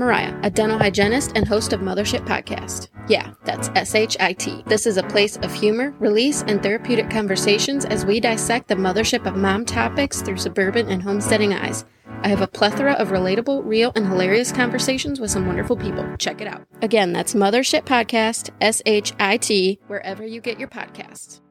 Mariah, a dental hygienist and host of MotherShit Podcast. Yeah, that's S H I T. This is a place of humor, release, and therapeutic conversations as we dissect the mothership of mom topics through suburban and homesteading eyes. I have a plethora of relatable, real, and hilarious conversations with some wonderful people. Check it out. Again, that's MotherShit Podcast, S H I T, wherever you get your podcasts.